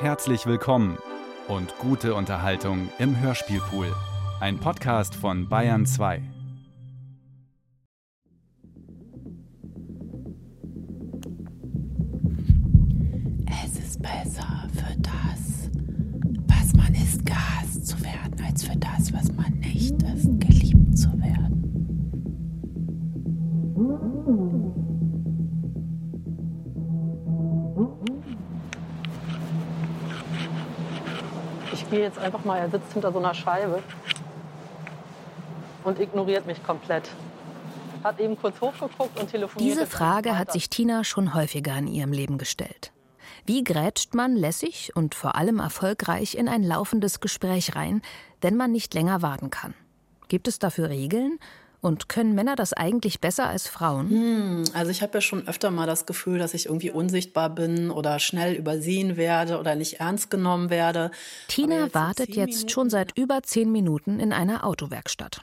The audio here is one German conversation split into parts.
Herzlich willkommen und gute Unterhaltung im Hörspielpool. Ein Podcast von Bayern 2. gehe jetzt einfach mal, er sitzt hinter so einer Scheibe und ignoriert mich komplett. Hat eben kurz hochgeguckt und telefoniert. Diese Frage hat sich Tina schon häufiger in ihrem Leben gestellt. Wie grätscht man lässig und vor allem erfolgreich in ein laufendes Gespräch rein, wenn man nicht länger warten kann? Gibt es dafür Regeln? Und können Männer das eigentlich besser als Frauen? Also ich habe ja schon öfter mal das Gefühl, dass ich irgendwie unsichtbar bin oder schnell übersehen werde oder nicht ernst genommen werde. Tina jetzt wartet jetzt schon seit über zehn Minuten in einer Autowerkstatt.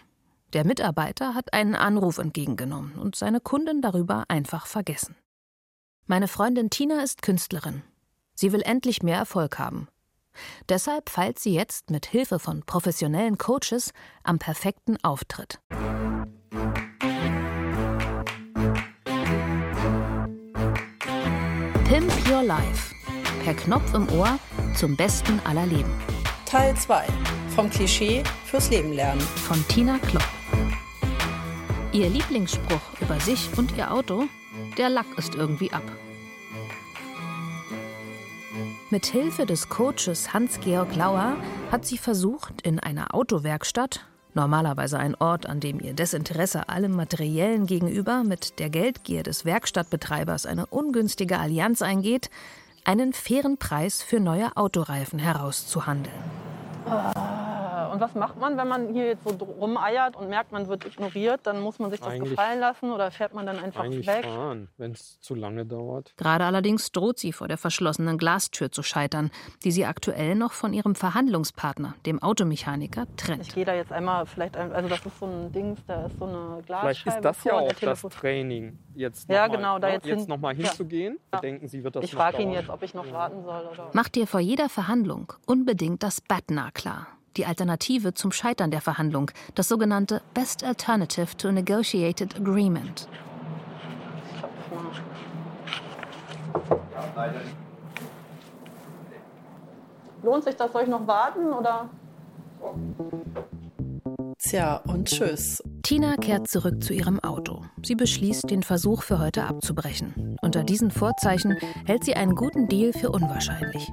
Der Mitarbeiter hat einen Anruf entgegengenommen und seine Kundin darüber einfach vergessen. Meine Freundin Tina ist Künstlerin. Sie will endlich mehr Erfolg haben. Deshalb feilt sie jetzt mit Hilfe von professionellen Coaches am perfekten Auftritt. Pimp Your Life. Per Knopf im Ohr zum Besten aller Leben. Teil 2 vom Klischee fürs Leben lernen. von Tina Klopp. Ihr Lieblingsspruch über sich und ihr Auto? Der Lack ist irgendwie ab. Mit Hilfe des Coaches Hans-Georg Lauer hat sie versucht, in einer Autowerkstatt, normalerweise ein Ort, an dem ihr Desinteresse allem Materiellen gegenüber mit der Geldgier des Werkstattbetreibers eine ungünstige Allianz eingeht, einen fairen Preis für neue Autoreifen herauszuhandeln. Und was macht man, wenn man hier jetzt so rumeiert und merkt, man wird ignoriert? Dann muss man sich das Eigentlich- gefallen lassen oder fährt man dann einfach Eigentlich weg? fahren, wenn es zu lange dauert. Gerade allerdings droht sie vor der verschlossenen Glastür zu scheitern, die sie aktuell noch von ihrem Verhandlungspartner, dem Automechaniker, Ich trennt. gehe da jetzt einmal vielleicht, ein, also das ist so ein Dings, da ist so eine Glasscheibe. Vielleicht ist das ja auch das Training, jetzt Ja, noch mal, genau, da ne, jetzt jetzt hin- noch mal ja. hinzugehen. Ja. Denken Sie, wird das Ich frage ihn jetzt, ob ich noch warten soll. Oder? Macht dir vor jeder Verhandlung unbedingt das BATNA klar. Die Alternative zum Scheitern der Verhandlung, das sogenannte Best Alternative to a Negotiated Agreement. Lohnt sich das? Soll ich noch warten? Oder? Tja, und tschüss. Tina kehrt zurück zu ihrem Auto. Sie beschließt, den Versuch für heute abzubrechen. Unter diesen Vorzeichen hält sie einen guten Deal für unwahrscheinlich.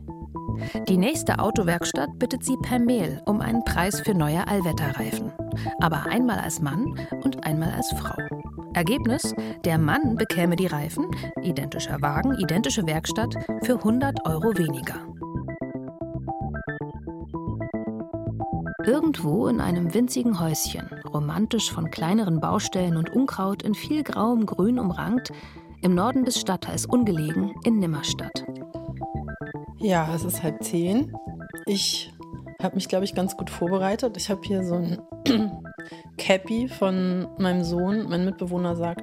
Die nächste Autowerkstatt bittet sie per Mail um einen Preis für neue Allwetterreifen. Aber einmal als Mann und einmal als Frau. Ergebnis: Der Mann bekäme die Reifen, identischer Wagen, identische Werkstatt, für 100 Euro weniger. Irgendwo in einem winzigen Häuschen, romantisch von kleineren Baustellen und Unkraut in viel grauem Grün umrankt, im Norden des Stadtteils ungelegen in Nimmerstadt. Ja, es ist halb zehn. Ich habe mich, glaube ich, ganz gut vorbereitet. Ich habe hier so ein Cappy von meinem Sohn. Mein Mitbewohner sagt,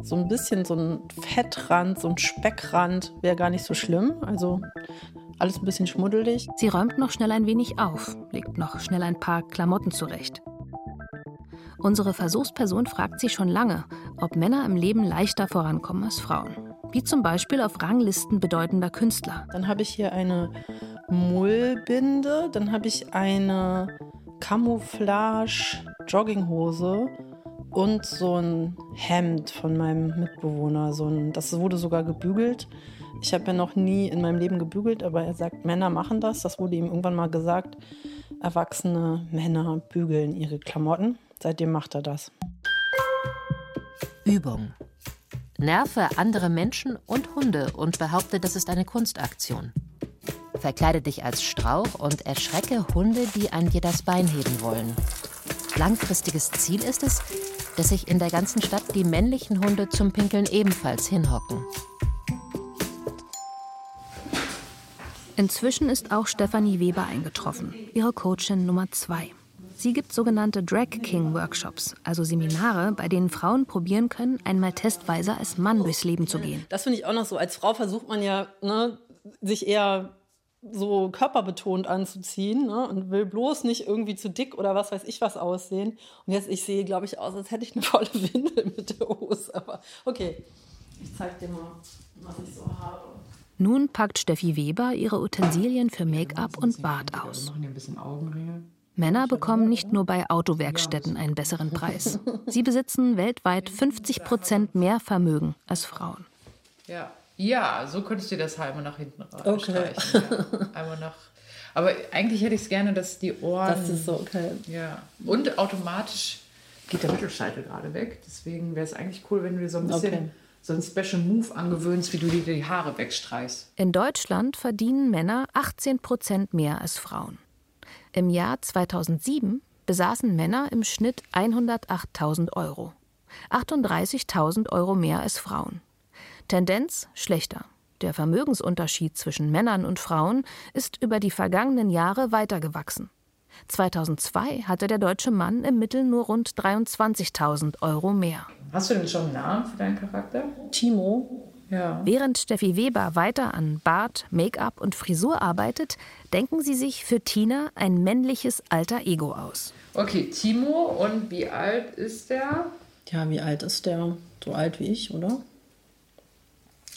so ein bisschen so ein Fettrand, so ein Speckrand wäre gar nicht so schlimm. Also alles ein bisschen schmuddelig. Sie räumt noch schnell ein wenig auf, legt noch schnell ein paar Klamotten zurecht. Unsere Versuchsperson fragt sich schon lange, ob Männer im Leben leichter vorankommen als Frauen. Wie zum Beispiel auf Ranglisten bedeutender Künstler. Dann habe ich hier eine Mullbinde. Dann habe ich eine Camouflage-Jogginghose und so ein Hemd von meinem Mitbewohner. So ein, das wurde sogar gebügelt. Ich habe ja noch nie in meinem Leben gebügelt, aber er sagt, Männer machen das. Das wurde ihm irgendwann mal gesagt. Erwachsene Männer bügeln ihre Klamotten. Seitdem macht er das. Übung. Nerve andere Menschen und Hunde und behaupte, das ist eine Kunstaktion. Verkleide dich als Strauch und erschrecke Hunde, die an dir das Bein heben wollen. Langfristiges Ziel ist es, dass sich in der ganzen Stadt die männlichen Hunde zum Pinkeln ebenfalls hinhocken. Inzwischen ist auch Stefanie Weber eingetroffen, ihre Coachin Nummer zwei. Sie gibt sogenannte Drag King Workshops, also Seminare, bei denen Frauen probieren können, einmal testweise als Mann durchs Leben zu gehen. Das finde ich auch noch so. Als Frau versucht man ja, ne, sich eher so körperbetont anzuziehen ne? und will bloß nicht irgendwie zu dick oder was weiß ich was aussehen. Und jetzt, ich sehe, glaube ich, aus, als hätte ich eine volle Windel mit der Hose. Aber okay, ich zeig dir mal, was ich so habe. Nun packt Steffi Weber ihre Utensilien für Make-up und Bart aus. Noch ein bisschen Augenringe. Männer bekommen nicht nur bei Autowerkstätten einen besseren Preis. Sie besitzen weltweit 50 Prozent mehr Vermögen als Frauen. Ja. ja, so könntest du das einmal nach hinten Okay. streichen. Ja. Einmal nach. Aber eigentlich hätte ich es gerne, dass die Ohren. Das ist so okay. Ja. Und automatisch geht der Mittelscheitel gerade weg. Deswegen wäre es eigentlich cool, wenn du dir so ein bisschen Okay. so einen Special Move angewöhnst, wie du dir die Haare wegstreichst. In Deutschland verdienen Männer 18 Prozent mehr als Frauen. Im Jahr 2007 besaßen Männer im Schnitt 108.000 Euro. 38.000 Euro mehr als Frauen. Tendenz schlechter. Der Vermögensunterschied zwischen Männern und Frauen ist über die vergangenen Jahre weitergewachsen. 2002 hatte der deutsche Mann im Mittel nur rund 23.000 Euro mehr. Hast du denn schon einen Namen für deinen Charakter? Timo, Ja. Während Steffi Weber weiter an Bart, Make-up und Frisur arbeitet, denken sie sich für Tina ein männliches alter Ego aus. Okay, Timo, und wie alt ist der? ja, wie alt ist der? So alt wie ich, oder?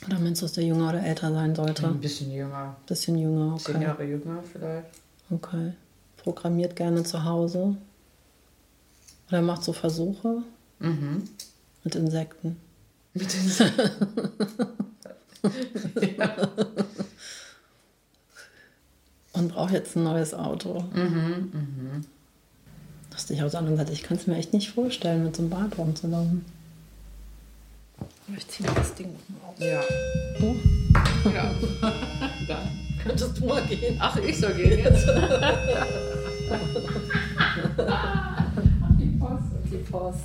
Oder meinst du, dass der jünger oder älter sein sollte? Ein bisschen jünger. Bisschen jünger, Zehn okay. Jahre jünger vielleicht. Okay. Programmiert gerne zu Hause. Oder macht so Versuche mit Insekten. Mit den Und braucht jetzt ein neues Auto. Mhm, Lustig, auf der anderen Seite, ich kann es mir echt nicht vorstellen, mit so einem Bad rumzulaufen. Aber Ich ziehe das Ding mal auf. Ja. Hoch. ja. Dann. Könntest du mal gehen? Ach, ich soll gehen jetzt. Die Post.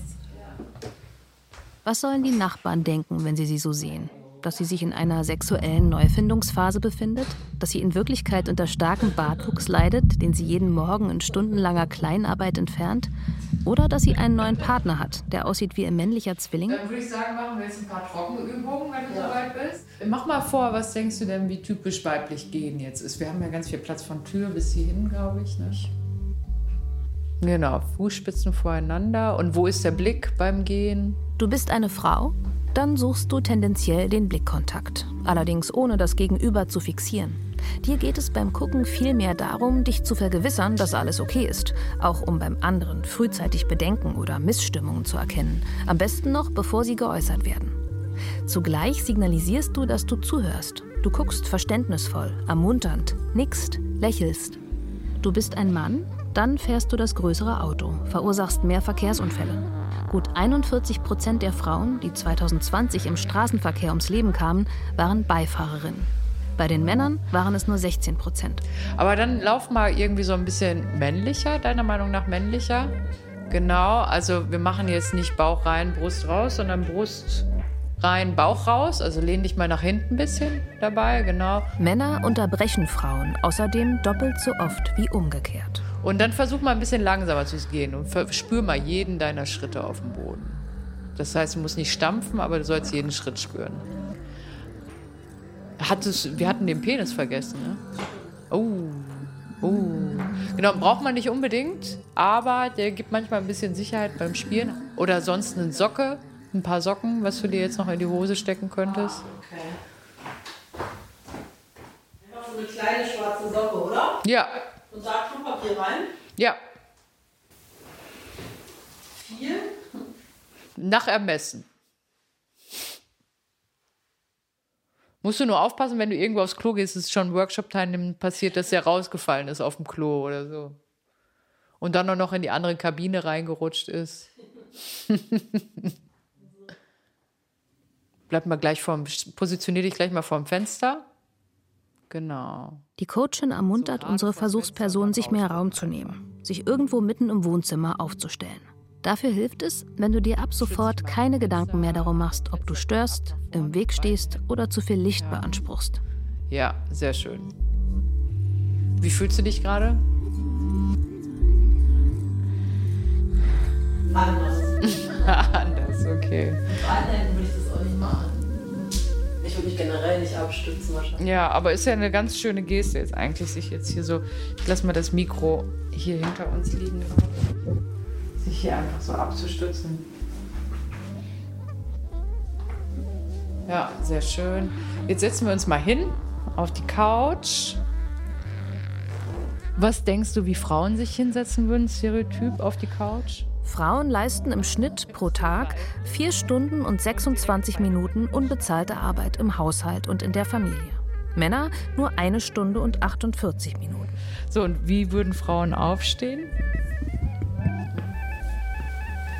Was sollen die Nachbarn denken, wenn sie sie so sehen? Dass sie sich in einer sexuellen Neufindungsphase befindet? Dass sie in Wirklichkeit unter starkem Bartwuchs leidet, den sie jeden Morgen in stundenlanger Kleinarbeit entfernt? Oder dass sie einen neuen Partner hat, der aussieht wie ihr männlicher Zwilling? Dann würde ich sagen, machen wir jetzt ein paar Trockenübungen, wenn du soweit bist. Mach mal vor, was denkst du denn, wie typisch weiblich gehen jetzt ist? Wir haben ja ganz viel Platz von Tür bis hierhin, glaube ich. Ne? Genau, Fußspitzen voreinander. Und wo ist der Blick beim Gehen? Du bist eine Frau? Dann suchst du tendenziell den Blickkontakt. Allerdings ohne das Gegenüber zu fixieren. Dir geht es beim Gucken vielmehr darum, dich zu vergewissern, dass alles okay ist. Auch um beim anderen frühzeitig Bedenken oder Missstimmungen zu erkennen. Am besten noch, bevor sie geäußert werden. Zugleich signalisierst du, dass du zuhörst. Du guckst verständnisvoll, ermunternd, nickst, lächelst. Du bist ein Mann, dann fährst du das größere Auto, verursachst mehr Verkehrsunfälle. Gut 41 Prozent der Frauen, die 2020 im Straßenverkehr ums Leben kamen, waren Beifahrerinnen. Bei den Männern waren es nur 16 Prozent. Aber dann lauf mal irgendwie so ein bisschen männlicher, deiner Meinung nach männlicher. Genau, also wir machen jetzt nicht Bauch rein, Brust raus, sondern Brust rein, Bauch raus. Also lehn dich mal nach hinten ein bisschen dabei, genau. Männer unterbrechen Frauen außerdem doppelt so oft wie umgekehrt. Und dann versuch mal ein bisschen langsamer zu gehen und spür mal jeden deiner Schritte auf dem Boden. Das heißt, du musst nicht stampfen, aber du sollst jeden Schritt spüren. Hattest, wir hatten den Penis vergessen, ne? Oh, oh. Genau, braucht man nicht unbedingt, aber der gibt manchmal ein bisschen Sicherheit beim Spielen. Oder sonst eine Socke, ein paar Socken, was du dir jetzt noch in die Hose stecken könntest. Okay. Einfach so eine kleine schwarze Socke, oder? Ja, Und da Klopapier rein. ja, Viel. nach Ermessen. Musst du nur aufpassen, wenn du irgendwo aufs Klo gehst, ist schon Workshop-Teilnehmen passiert, dass der rausgefallen ist auf dem Klo oder so. Und dann noch in die andere Kabine reingerutscht ist. Bleib mal gleich vorm, positionier dich gleich mal vorm Fenster. Genau. Die Coachin ermuntert unsere Versuchsperson, sich mehr Raum zu nehmen, sich irgendwo mitten im Wohnzimmer aufzustellen. Dafür hilft es, wenn du dir ab sofort keine Gedanken mehr darum machst, ob du störst, im Weg stehst oder zu viel Licht beanspruchst. Ja, sehr schön. Wie fühlst du dich gerade? Anders. Anders, okay. Mit beiden Händen würde ich das auch nicht machen. Würde mich generell nicht abstützen wahrscheinlich. Ja, aber ist ja eine ganz schöne Geste jetzt eigentlich, sich jetzt hier so. Ich lasse mal das Mikro hier hinter uns liegen. Sich hier einfach so abzustützen. Ja, sehr schön. Jetzt setzen wir uns mal hin auf die Couch. Was denkst du, wie Frauen sich hinsetzen würden, Stereotyp auf die Couch? Frauen leisten im Schnitt pro Tag 4 Stunden und 26 Minuten unbezahlte Arbeit im Haushalt und in der Familie. Männer nur eine Stunde und 48 Minuten. So, und wie würden Frauen aufstehen?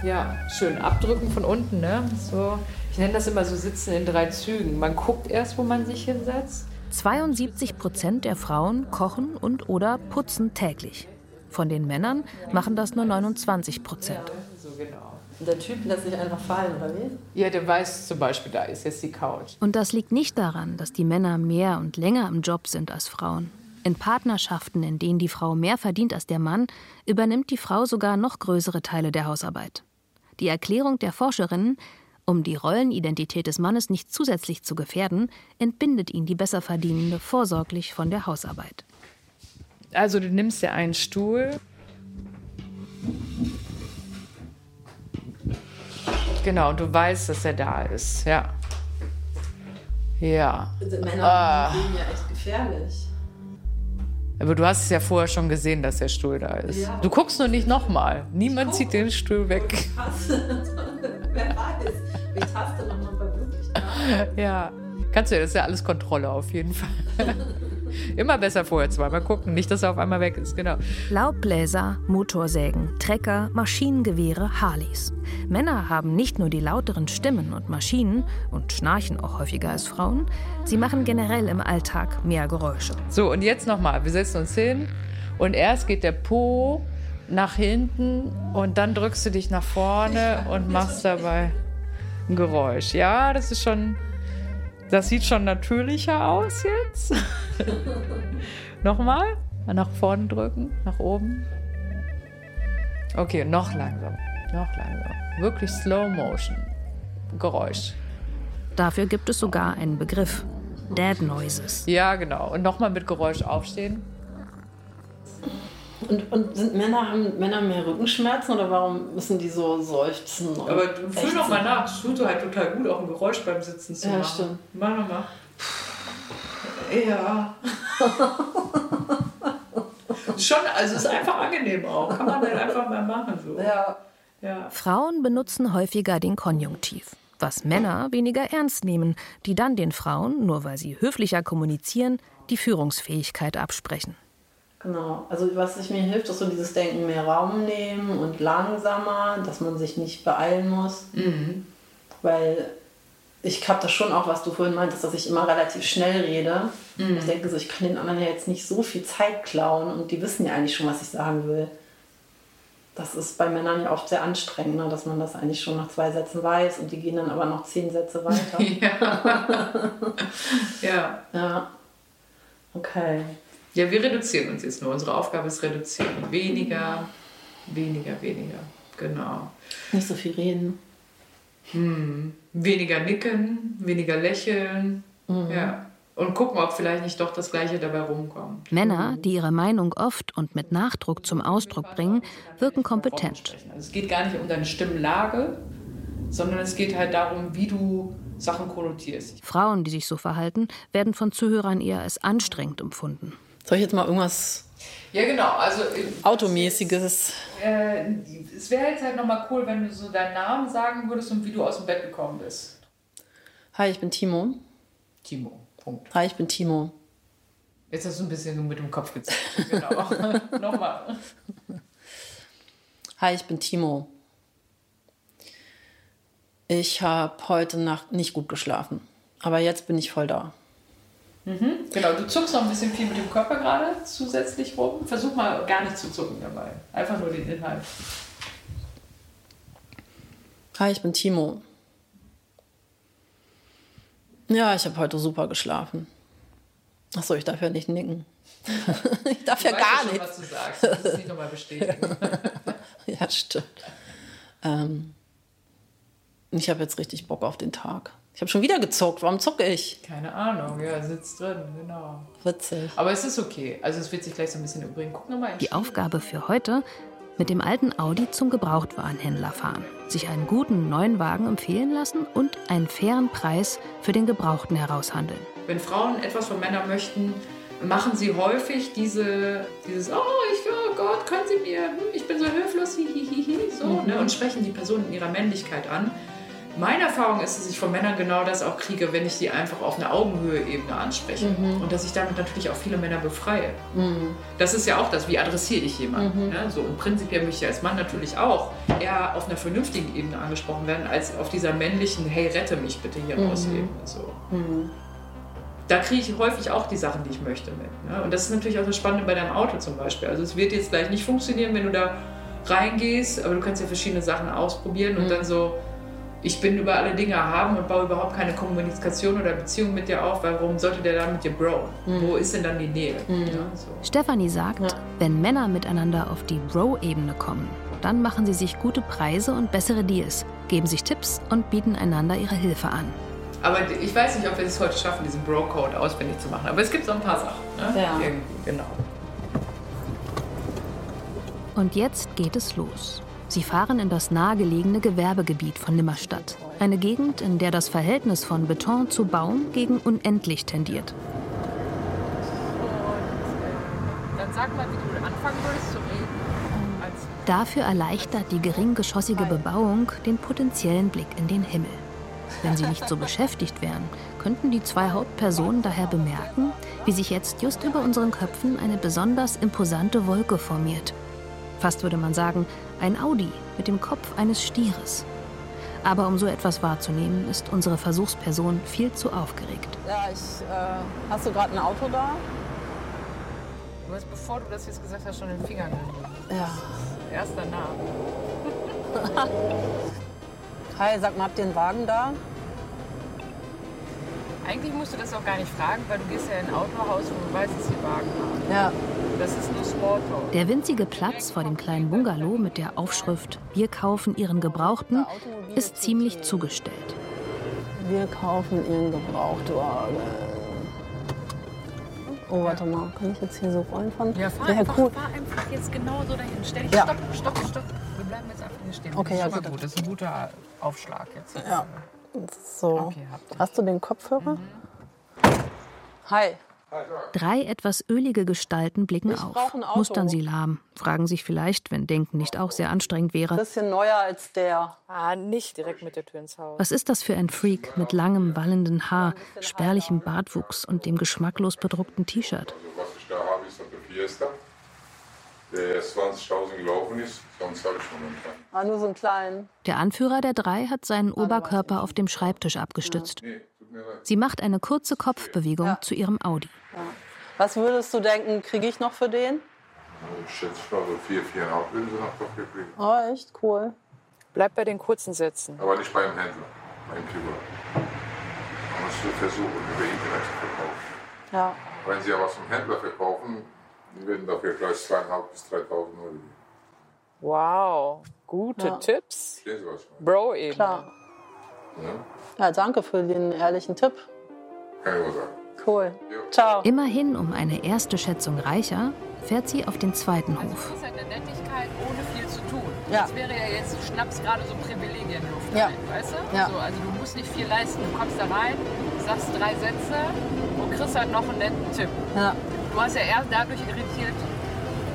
Ja, schön abdrücken von unten, ne? So, ich nenne das immer so Sitzen in drei Zügen. Man guckt erst, wo man sich hinsetzt. 72 Prozent der Frauen kochen und oder putzen täglich. Von den Männern machen das nur 29 Prozent. Genau. Und der Typ lässt sich einfach fallen, oder wie? Ja, der weiß zum Beispiel, da ist jetzt die Couch. Und das liegt nicht daran, dass die Männer mehr und länger im Job sind als Frauen. In Partnerschaften, in denen die Frau mehr verdient als der Mann, übernimmt die Frau sogar noch größere Teile der Hausarbeit. Die Erklärung der Forscherinnen, um die Rollenidentität des Mannes nicht zusätzlich zu gefährden, entbindet ihn die Besserverdienende vorsorglich von der Hausarbeit. Also du nimmst dir einen Stuhl. Genau, du weißt, dass er da ist, ja. Ja. Männer Ah. sind ja echt gefährlich. Aber du hast es ja vorher schon gesehen, dass der Stuhl da ist. Ja. Du guckst nur nicht nochmal. Niemand zieht den Stuhl weg. Taste. Wer weiß. Ich taste nochmal wirklich nach. Ja. Kannst du ja, das ist ja alles Kontrolle auf jeden Fall. Immer besser vorher zweimal gucken, nicht, dass er auf einmal weg ist, genau. Laubbläser, Motorsägen, Trecker, Maschinengewehre, Harleys. Männer haben nicht nur die lauteren Stimmen und Maschinen und schnarchen auch häufiger als Frauen, sie machen generell im Alltag mehr Geräusche. So, und jetzt nochmal. Wir setzen uns hin und erst geht der Po nach hinten und dann drückst du dich nach vorne und machst dabei ein Geräusch. Ja, das ist schon. Das sieht schon natürlicher aus jetzt. nochmal. Nach vorne drücken, nach oben. Okay, noch langsam. Noch langsam. Wirklich Slow Motion. Geräusch. Dafür gibt es sogar einen Begriff. Dead Noises. Ja, genau. Und nochmal mit Geräusch aufstehen. Und, und sind Männer, haben Männer mehr Rückenschmerzen oder warum müssen die so seufzen? und Aber du fühl doch mal nach. Es tut halt total gut, auch ein Geräusch beim Sitzen zu Ja, machen. stimmt. Mach noch mal. Ja. Schon, also es ist einfach angenehm auch. Kann man dann einfach mal machen. So. Ja. Ja. Frauen benutzen häufiger den Konjunktiv, was Männer weniger ernst nehmen, die dann den Frauen, nur weil sie höflicher kommunizieren, die Führungsfähigkeit absprechen. Genau. Also was sich mir hilft, ist so dieses Denken, mehr Raum nehmen und langsamer, dass man sich nicht beeilen muss. Weil ich habe das schon auch, was du vorhin meintest, dass ich immer relativ schnell rede. Ich denke so, ich kann den anderen ja jetzt nicht so viel Zeit klauen und die wissen ja eigentlich schon, was ich sagen will. Das ist bei Männern ja oft sehr anstrengend, ne? dass man das eigentlich schon nach zwei Sätzen weiß und die gehen dann aber noch zehn Sätze weiter. ja. ja. Okay. Ja, wir reduzieren uns jetzt nur. Unsere Aufgabe ist reduzieren. Weniger, weniger, weniger. Genau. Nicht so viel reden. Weniger nicken, weniger lächeln. Ja. Und gucken, ob vielleicht nicht doch das Gleiche dabei rumkommt. Männer, die ihre Meinung oft und mit Nachdruck zum Ausdruck bringen, wirken kompetent. Also es geht gar nicht um deine Stimmlage, sondern es geht halt darum, wie du Sachen konnotierst. Frauen, die sich so verhalten, werden von Zuhörern eher als anstrengend empfunden. Soll ich jetzt mal irgendwas Ja, genau. Also äh, Automäßiges? äh, es wäre jetzt halt nochmal cool, wenn du so deinen Namen sagen würdest und wie du aus dem Bett gekommen bist. Hi, ich bin Timo. Timo. Punkt. Hi, ich bin Timo. Jetzt hast du ein bisschen mit dem Kopf gezeigt. Genau. nochmal. Hi, ich bin Timo. Ich habe heute Nacht nicht gut geschlafen. Aber jetzt bin ich voll da. Genau, du zuckst noch ein bisschen viel mit dem Körper gerade zusätzlich rum. Versuch mal gar nicht zu zucken dabei. Einfach nur den Inhalt. Hi, ich bin Timo. Ja, ich habe heute super geschlafen. Achso, ich darf ja nicht nicken. ich darf ja Du weißt gar schon, nichts. was du sagst. Du musst nicht nochmal bestätigen. Ja, stimmt. Ähm, ich habe jetzt richtig Bock auf den Tag. Ich habe schon wieder gezuckt. Warum zucke ich? Keine Ahnung, ja, sitzt drin, genau. Witzig. Aber es ist okay. Also es wird sich gleich so ein bisschen übrigen. Guck nochmal. Die Aufgabe für heute, mit dem alten Audi zum Gebrauchtwarenhändler fahren, sich einen guten neuen Wagen empfehlen lassen und einen fairen Preis für den Gebrauchten heraushandeln. Wenn Frauen etwas von Männern möchten, machen sie häufig diese, dieses, oh, ich, oh Gott, können Sie mir, hm, ich bin so hilflos, hihihihi, so, Mhm. ne, und sprechen die Person in ihrer Männlichkeit an. Meine Erfahrung ist, dass ich von Männern genau das auch kriege, wenn ich die einfach auf einer Augenhöhe-Ebene anspreche. Mhm. Und dass ich damit natürlich auch viele Männer befreie. Das ist ja auch das, wie adressiere ich jemanden. Mhm. Ne? So, und prinzipiell möchte ich als Mann natürlich auch eher auf einer vernünftigen Ebene angesprochen werden, als auf dieser männlichen, hey, rette mich bitte hier raus Ebene. So. Da kriege ich häufig auch die Sachen, die ich möchte mit. Ne? Und das ist natürlich auch das Spannende bei deinem Auto zum Beispiel. Also es wird jetzt gleich nicht funktionieren, wenn du da reingehst, aber du kannst ja verschiedene Sachen ausprobieren und dann so, ich bin über alle Dinge haben und baue überhaupt keine Kommunikation oder Beziehung mit dir auf, weil warum sollte der dann mit dir bro? Wo ist denn dann die Nähe? Ja, so. Stefanie sagt, wenn Männer miteinander auf die Bro-Ebene kommen, dann machen sie sich gute Preise und bessere Deals, geben sich Tipps und bieten einander ihre Hilfe an. Aber ich weiß nicht, ob wir es heute schaffen, diesen Bro-Code auswendig zu machen. Aber es gibt so ein paar Sachen. Ne? Ja. Irgendwie, genau. Und jetzt geht es los. Sie fahren in das nahegelegene Gewerbegebiet von Nimmerstadt. Eine Gegend, in der das Verhältnis von Beton zu Baum gegen unendlich tendiert. Dann sag mal, wie du anfangen würdest zu reden. Dafür erleichtert die geringgeschossige Bebauung den potenziellen Blick in den Himmel. Wenn sie nicht so beschäftigt wären, könnten die zwei Hauptpersonen daher bemerken, wie sich jetzt just über unseren Köpfen eine besonders imposante Wolke formiert. Fast würde man sagen, ein Audi mit dem Kopf eines Stieres. Aber um so etwas wahrzunehmen, ist unsere Versuchsperson viel zu aufgeregt. Ja, ich. Äh, hast du gerade ein Auto da? du hast, bevor du das jetzt gesagt hast, schon den Finger gehoben. Ja. Erst danach. Hi, sag mal, habt ihr einen Wagen da? Eigentlich musst du das auch gar nicht fragen, weil du gehst ja in ein Autohaus, wo du weißt, dass sie Wagen haben. Ja. Das ist nur Smalltalk. Der winzige Platz vor dem kleinen Bungalow mit der Aufschrift Wir kaufen Ihren Gebrauchten ist ziemlich zugestellt. Wir kaufen ihren Gebrauchtwagen. Oh, warte mal, kann ich jetzt hier so reinfahren? Ja, fahr, einfach, cool. fahr einfach jetzt genau so dahin. Stell dich, Ja. stopp, stopp, stopp. Wir bleiben jetzt einfach hier stehen. Okay, das ja, ist mal gut. Das ist ein guter Aufschlag jetzt. Ja. So. Okay. Hast du den Kopfhörer? Hi. Drei etwas ölige Gestalten blicken Ich auf, ein mustern sie lahm, fragen sich vielleicht, wenn Denken nicht auch sehr anstrengend wäre, Bisschen neuer als der. Ah, nicht direkt mit der Tür ins Haus. was ist das für ein Freak mit langem, wallenden Haar, spärlichem Bartwuchs und dem geschmacklos bedruckten T-Shirt? Also was ich da habe, ist der der 20.000 gelaufen ist. Sonst habe ich momentan. Ah, nur so einen kleinen. Der Anführer der drei hat seinen Oberkörper auf dem Schreibtisch abgestützt. Nee, tut mir leid. Sie macht eine kurze Kopfbewegung zu ihrem Audi. Was würdest du denken, kriege ich noch für den? Ich schätze mal so 4, 4,5 würden sie noch dafür kriegen. Oh, echt cool. Bleib bei den kurzen Sätzen. Aber nicht beim Händler, beim Privat. Man muss versuchen, über Internet zu verkaufen. Ja. Wenn sie aber was vom Händler verkaufen, die werden dafür gleich 2.500 bis 3.000 Euro geben. Wow, gute Ja. Tipps. Bro eben. Klar. Ja? Ja, danke für den ehrlichen Tipp. Kann ich sagen. Cool. Ja. Ciao. Immerhin um eine erste Schätzung reicher, fährt sie auf den zweiten Also Hof. es ist halt eine Nettigkeit ohne viel zu tun. Ja. Das wäre ja jetzt, du schnappst gerade so Privilegienluft Ja. rein, weißt du? Ja. So, also du musst nicht viel leisten. Du kommst da rein, sagst drei Sätze und kriegst halt noch einen netten Tipp. Ja. Du hast ja erst dadurch irritiert,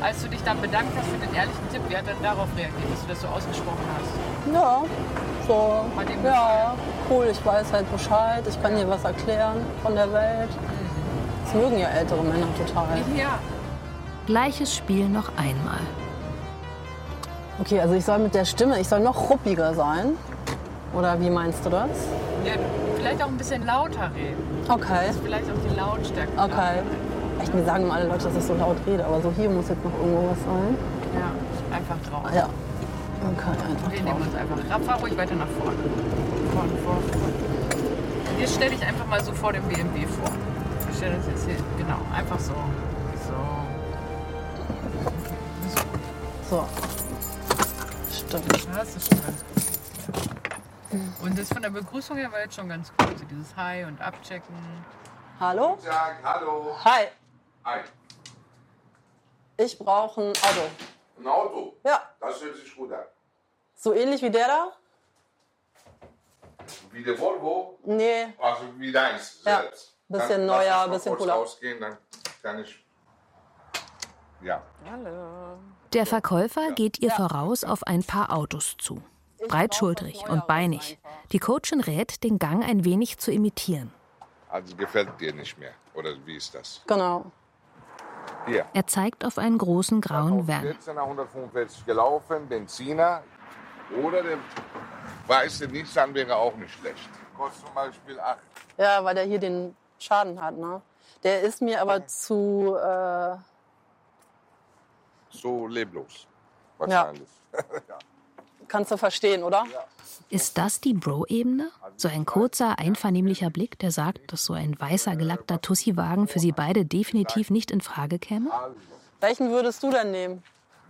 als du dich dann bedankt hast für den ehrlichen Tipp. Wie hat er darauf reagiert, dass du das so ausgesprochen hast? Ja. So. Hat ihm Ja, cool. Ich weiß halt Bescheid. Ich kann dir was erklären von der Welt. Das mögen ja ältere Männer total. Ja. Gleiches Spiel noch einmal. Okay, also ich soll mit der Stimme, ich soll noch ruppiger sein. Oder wie meinst du das? ja. Vielleicht auch ein bisschen lauter reden. Okay. Vielleicht auch die Lautstärke. Okay. Echt, mir sagen immer alle Leute, dass ich so laut rede, aber so hier muss jetzt noch irgendwo was sein. Ja, einfach drauf. Ja. Okay, einfach Wir nehmen uns einfach. Raff, fahr ruhig weiter nach vorne. Vorne, vorne, vorne. Jetzt stell dich einfach mal so vor dem BMW vor. Wir stellen uns jetzt hier, genau, einfach so. So. So. Stimmt. Das ist schön. Und das von der Begrüßung her war jetzt schon ganz gut. So dieses Hi und Abchecken. Hallo? Guten Tag, hallo. Hi. Hi. Ich brauche ein Auto. Ein Auto? Ja. Das hört sich gut an. So ähnlich wie der da? Wie der Volvo? Nee. Also wie deins Ja. selbst. Bisschen Dann neuer, bisschen cooler. rausgehen, dann kann ich... Ja. Hallo. Der Verkäufer geht ihr voraus auf ein paar Autos zu. Breitschultrig und beinig. Die Coachin rät, den Gang ein wenig zu imitieren. Also gefällt dir nicht mehr, oder wie ist das? Genau. Er zeigt auf einen großen grauen Van. 14 nach 145 gelaufen, Benziner. Oder der weiße Nissan wäre auch nicht schlecht. Kostet zum Beispiel 8. Ja, weil der hier den Schaden hat, ne? Der ist mir aber zu. Äh, So leblos. Wahrscheinlich. Ja. Kannst du verstehen, oder? Ist das die Bro-Ebene? So ein kurzer, einvernehmlicher Blick, der sagt, dass so ein weißer, gelackter Tussi-Wagen für sie beide definitiv nicht in Frage käme? Welchen würdest du denn nehmen?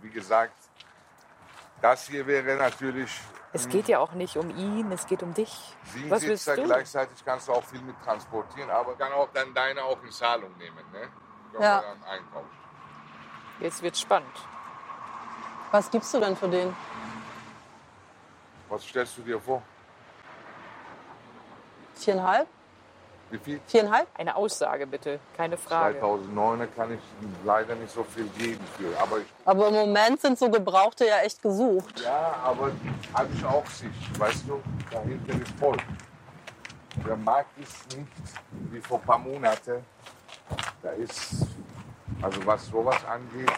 wie gesagt, das hier wäre natürlich. Es geht ja auch nicht um ihn, es geht um dich. Sie Was sitzt willst da du? gleichzeitig kannst du auch viel mit transportieren, aber kann auch dann deine auch in Zahlung nehmen, ne? Können Ja. Jetzt wird's spannend. Was gibst du denn für den? Was stellst du dir vor? Viereinhalb? Wie viel? Viereinhalb? Eine Aussage bitte, keine Frage. 2009 kann ich leider nicht so viel geben für, aber ich Aber im Moment sind so Gebrauchte ja echt gesucht. Ja, aber habe ich auch sich, weißt du, da hinten ist voll. Der Markt ist nicht wie vor ein paar Monaten. Da ist, also was sowas angeht,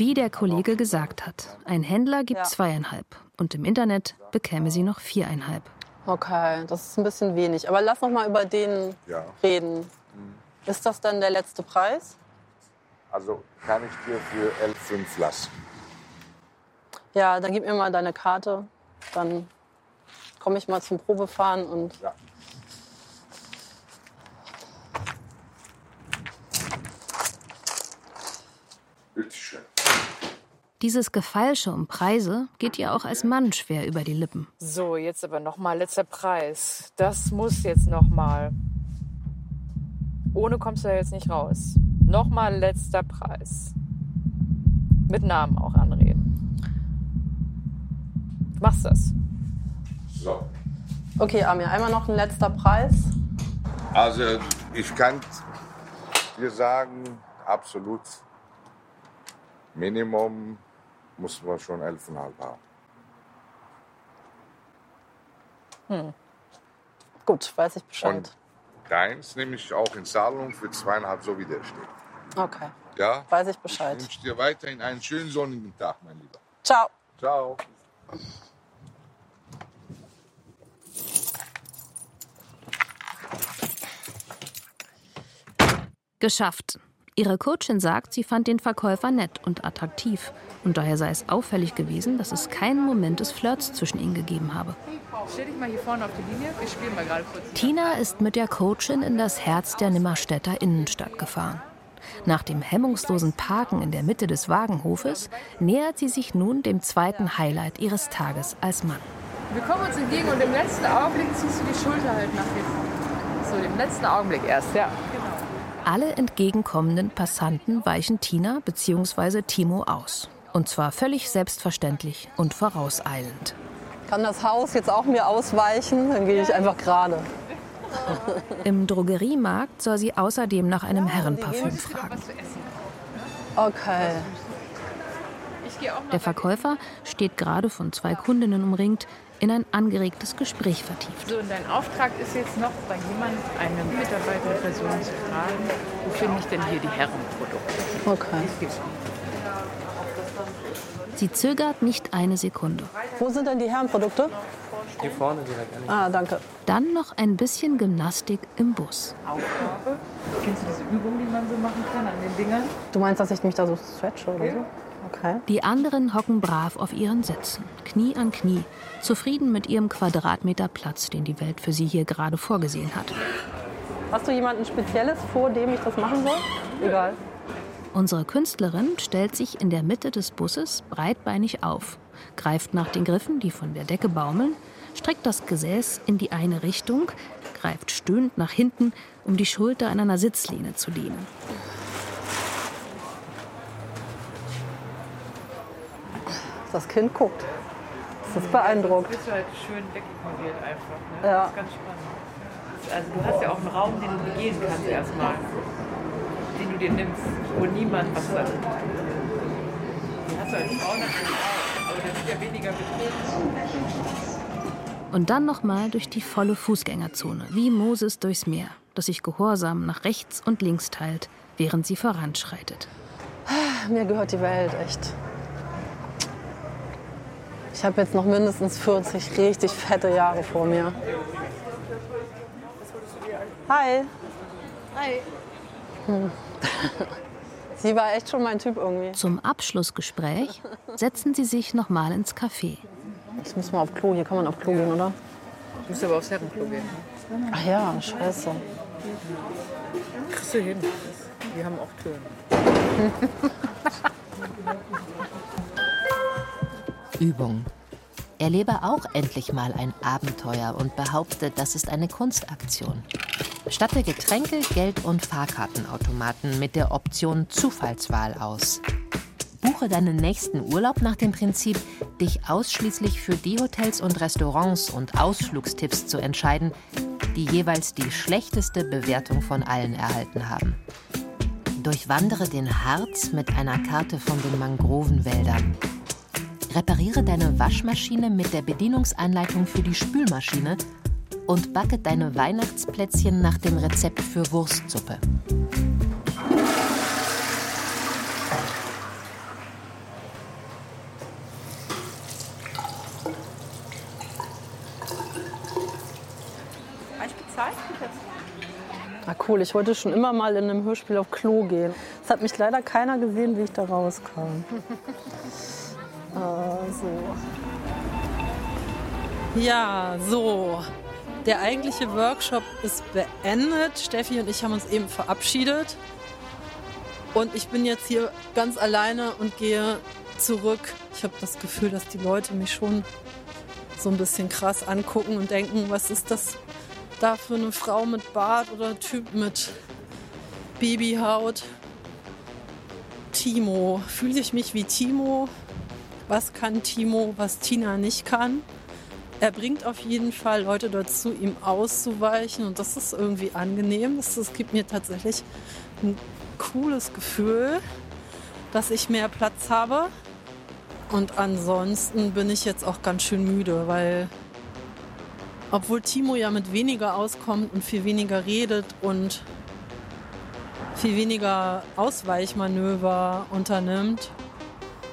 Wie der Kollege gesagt hat, ein Händler gibt Ja. zweieinhalb und im Internet bekäme sie noch viereinhalb. Okay, das ist ein bisschen wenig. Aber lass noch mal über den ja. reden. Ist das dann der letzte Preis? Also kann ich dir für 11,5 lassen. Ja, dann gib mir mal deine Karte. Dann komme ich mal zum Probefahren und Ja. Bitteschön. Dieses Gefeilsche um Preise geht ihr auch als Mann schwer über die Lippen. So, jetzt aber nochmal letzter Preis. Das muss jetzt nochmal. Ohne kommst du ja jetzt nicht raus. Nochmal letzter Preis. Mit Namen auch anreden. Du machst das. So. Okay, Amir, einmal noch ein letzter Preis. Also ich kann dir sagen, absolut Minimum muss man schon 11,5 haben. Gut, weiß ich Bescheid. Und deins nehme ich auch in Zahlung für zweieinhalb, so wie der steht. Okay, Ja? weiß ich Ich Bescheid. wünsche dir weiterhin einen schönen sonnigen Tag, mein Lieber. Ciao. Ciao. Geschafft. Ihre Coachin sagt, sie fand den Verkäufer nett und attraktiv. Und daher sei es auffällig gewesen, dass es keinen Moment des Flirts zwischen ihnen gegeben habe. Stell dich mal hier vorne auf die Linie. Wir spielen mal gerade kurz. Tina ist mit der Coachin in das Herz der Nimmerstädter Innenstadt gefahren. Nach dem hemmungslosen Parken in der Mitte des Wagenhofes nähert sie sich nun dem zweiten Highlight ihres Tages als Mann. Wir kommen uns entgegen und im letzten Augenblick ziehst du die Schulter halt nach hinten. So, im letzten Augenblick erst, ja. Alle entgegenkommenden Passanten weichen Tina bzw. Timo aus. Und zwar völlig selbstverständlich und vorauseilend. Kann das Haus jetzt auch mir ausweichen? Dann gehe ich einfach gerade. Im Drogeriemarkt soll sie außerdem nach einem Herrenparfüm fragen. Okay. Der Verkäufer steht gerade von zwei Kundinnen umringt, in ein angeregtes Gespräch vertieft. So, und dein Auftrag ist jetzt noch bei jemand, eine Mitarbeiterperson zu fragen, wo finde ich denn hier die Herrenprodukte? Okay. Sie zögert nicht eine Sekunde. Wo sind denn die Herrenprodukte? Hier vorne direkt. Ah, danke. Dann noch ein bisschen Gymnastik im Bus. Aufgabe. Kennst du diese Übung, die man so machen kann an den Dingern? Du meinst, dass ich mich da so stretche oder so? Okay. Die anderen hocken brav auf ihren Sitzen, Knie an Knie, zufrieden mit ihrem Quadratmeter Platz, den die Welt für sie hier gerade vorgesehen hat. Hast du jemanden Spezielles, vor dem ich das machen soll? Egal. Unsere Künstlerin stellt sich in der Mitte des Busses breitbeinig auf, greift nach den Griffen, die von der Decke baumeln, streckt das Gesäß in die eine Richtung, greift stöhnend nach hinten, um die Schulter an einer Sitzlehne zu lehnen. Das Kind guckt. Das ist beeindruckt. Du bist halt schön wegignoriert einfach. Ne? Ja. Das ist ganz spannend. Also du hast ja auch einen Raum, den du begehen kannst erstmal. Den du dir nimmst, wo niemand was sagt. Den hast du als Frau natürlich auch, aber der wird ja weniger betreten. Und dann nochmal durch die volle Fußgängerzone, wie Moses durchs Meer, das sich gehorsam nach rechts und links teilt, während sie voranschreitet. Mir gehört die Welt, echt. Ich habe jetzt noch mindestens 40 richtig fette Jahre vor mir. Hi. Hi. Hm. Sie war echt schon mein Typ irgendwie. Zum Abschlussgespräch setzen sie sich nochmal ins Café. Ich muss mal auf Klo. Hier kann man auf Klo gehen, oder? Du musst aber aufs Herrenklo gehen. Ach ja, scheiße. Kriegst du hin. Wir haben auch Türen. Übung. Erlebe auch endlich mal ein Abenteuer und behaupte, das ist eine Kunstaktion. Statte Getränke, Geld- und Fahrkartenautomaten mit der Option Zufallswahl aus. Buche deinen nächsten Urlaub nach dem Prinzip, dich ausschließlich für die Hotels und Restaurants und Ausflugstipps zu entscheiden, die jeweils die schlechteste Bewertung von allen erhalten haben. Durchwandere den Harz mit einer Karte von den Mangrovenwäldern. Repariere deine Waschmaschine mit der Bedienungsanleitung für die Spülmaschine und backe deine Weihnachtsplätzchen nach dem Rezept für Wurstsuppe. Ah, cool. Ich wollte schon immer mal in einem Hörspiel auf Klo gehen. Es hat mich leider keiner gesehen, wie ich da rauskam. So. Ja, so. Der eigentliche Workshop ist beendet. Steffi und ich haben uns eben verabschiedet. Und ich bin jetzt hier ganz alleine und gehe zurück. Ich habe das Gefühl, dass die Leute mich schon so ein bisschen krass angucken und denken, was ist das da für eine Frau mit Bart oder Typ mit Babyhaut? Timo. Fühle ich mich wie Timo? Was kann Timo, was Tina nicht kann? Er bringt auf jeden Fall Leute dazu, ihm auszuweichen und das ist irgendwie angenehm. Das, das gibt mir tatsächlich ein cooles Gefühl, dass ich mehr Platz habe. Und ansonsten bin ich jetzt auch ganz schön müde, weil obwohl Timo ja mit weniger auskommt und viel weniger redet und viel weniger Ausweichmanöver unternimmt,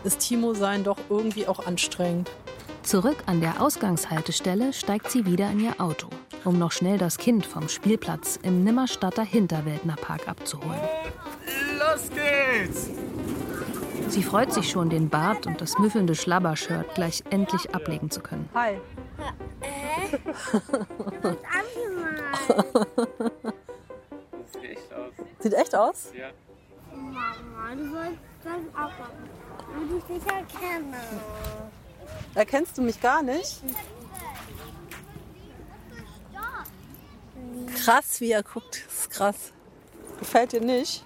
ist Timo sein doch irgendwie auch anstrengend. Zurück an der Ausgangshaltestelle steigt sie wieder in ihr Auto, um noch schnell das Kind vom Spielplatz im Nimmerstadter Hinterwäldnerpark abzuholen. Los geht's! Sie freut sich schon, den Bart und das müffelnde Schlabbershirt gleich endlich ablegen zu können. Hi. Sieht echt aus. Sieht echt aus? Ja. Mama, du sollst das auch machen. Würde ich dich erkennen. Erkennst du mich gar nicht? Krass, wie er guckt. Das ist krass. Gefällt dir nicht?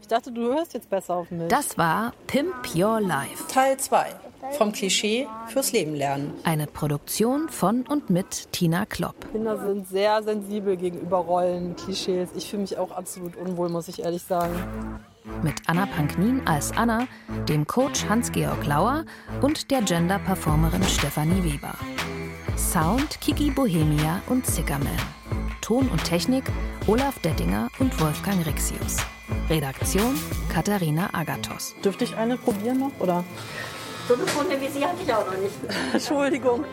Ich dachte, du hörst jetzt besser auf mich. Das war Pimp Your Life. Teil 2. Vom Klischee fürs Leben lernen. Eine Produktion von und mit Tina Klopp. Kinder sind sehr sensibel gegenüber Rollen, Klischees. Ich fühle mich auch absolut unwohl, muss ich ehrlich sagen. Mit Anna Panknin als Anna, dem Coach Hans-Georg Lauer und der Gender-Performerin Stefanie Weber. Sound Kiki Bohemia und Zickerman. Ton und Technik Olaf Dettinger und Wolfgang Rixius. Redaktion Katharina Agathos. Dürfte ich eine probieren noch? Oder? So eine Funde wie sie hatte ich auch noch nicht. Entschuldigung.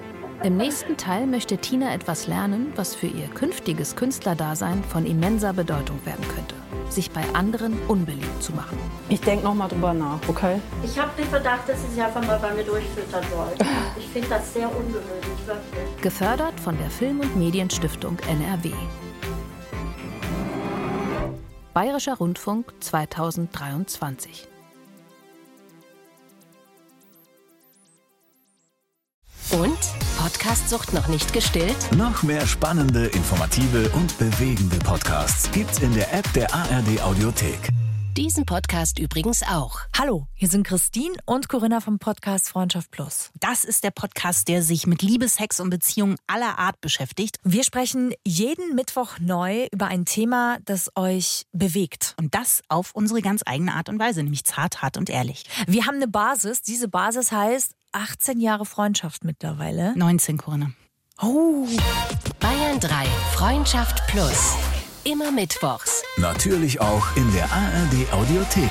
Im nächsten Teil möchte Tina etwas lernen, was für ihr künftiges Künstlerdasein von immenser Bedeutung werden könnte. Sich bei anderen unbeliebt zu machen. Ich denke noch mal drüber nach, okay? Ich habe den Verdacht, dass sie sich einfach mal bei mir durchfüttern wollen. Ich finde das sehr ungewöhnlich, wirklich. Gefördert von der Film- und Medienstiftung NRW. Bayerischer Rundfunk 2023. Und? Podcastsucht noch nicht gestillt? Noch mehr spannende, informative und bewegende Podcasts gibt's in der App der ARD Audiothek. Diesen Podcast übrigens auch. Hallo, hier sind Christine und Corinna vom Podcast Freundschaft Plus. Das ist der Podcast, der sich mit Liebe, Sex und Beziehungen aller Art beschäftigt. Wir sprechen jeden Mittwoch neu über ein Thema, das euch bewegt. Und das auf unsere ganz eigene Art und Weise, nämlich zart, hart und ehrlich. Wir haben eine Basis. Diese Basis heißt 18 Jahre Freundschaft mittlerweile. 19, Corinna. Oh. Bayern 3, Freundschaft Plus. Immer mittwochs. Natürlich auch in der ARD Audiothek.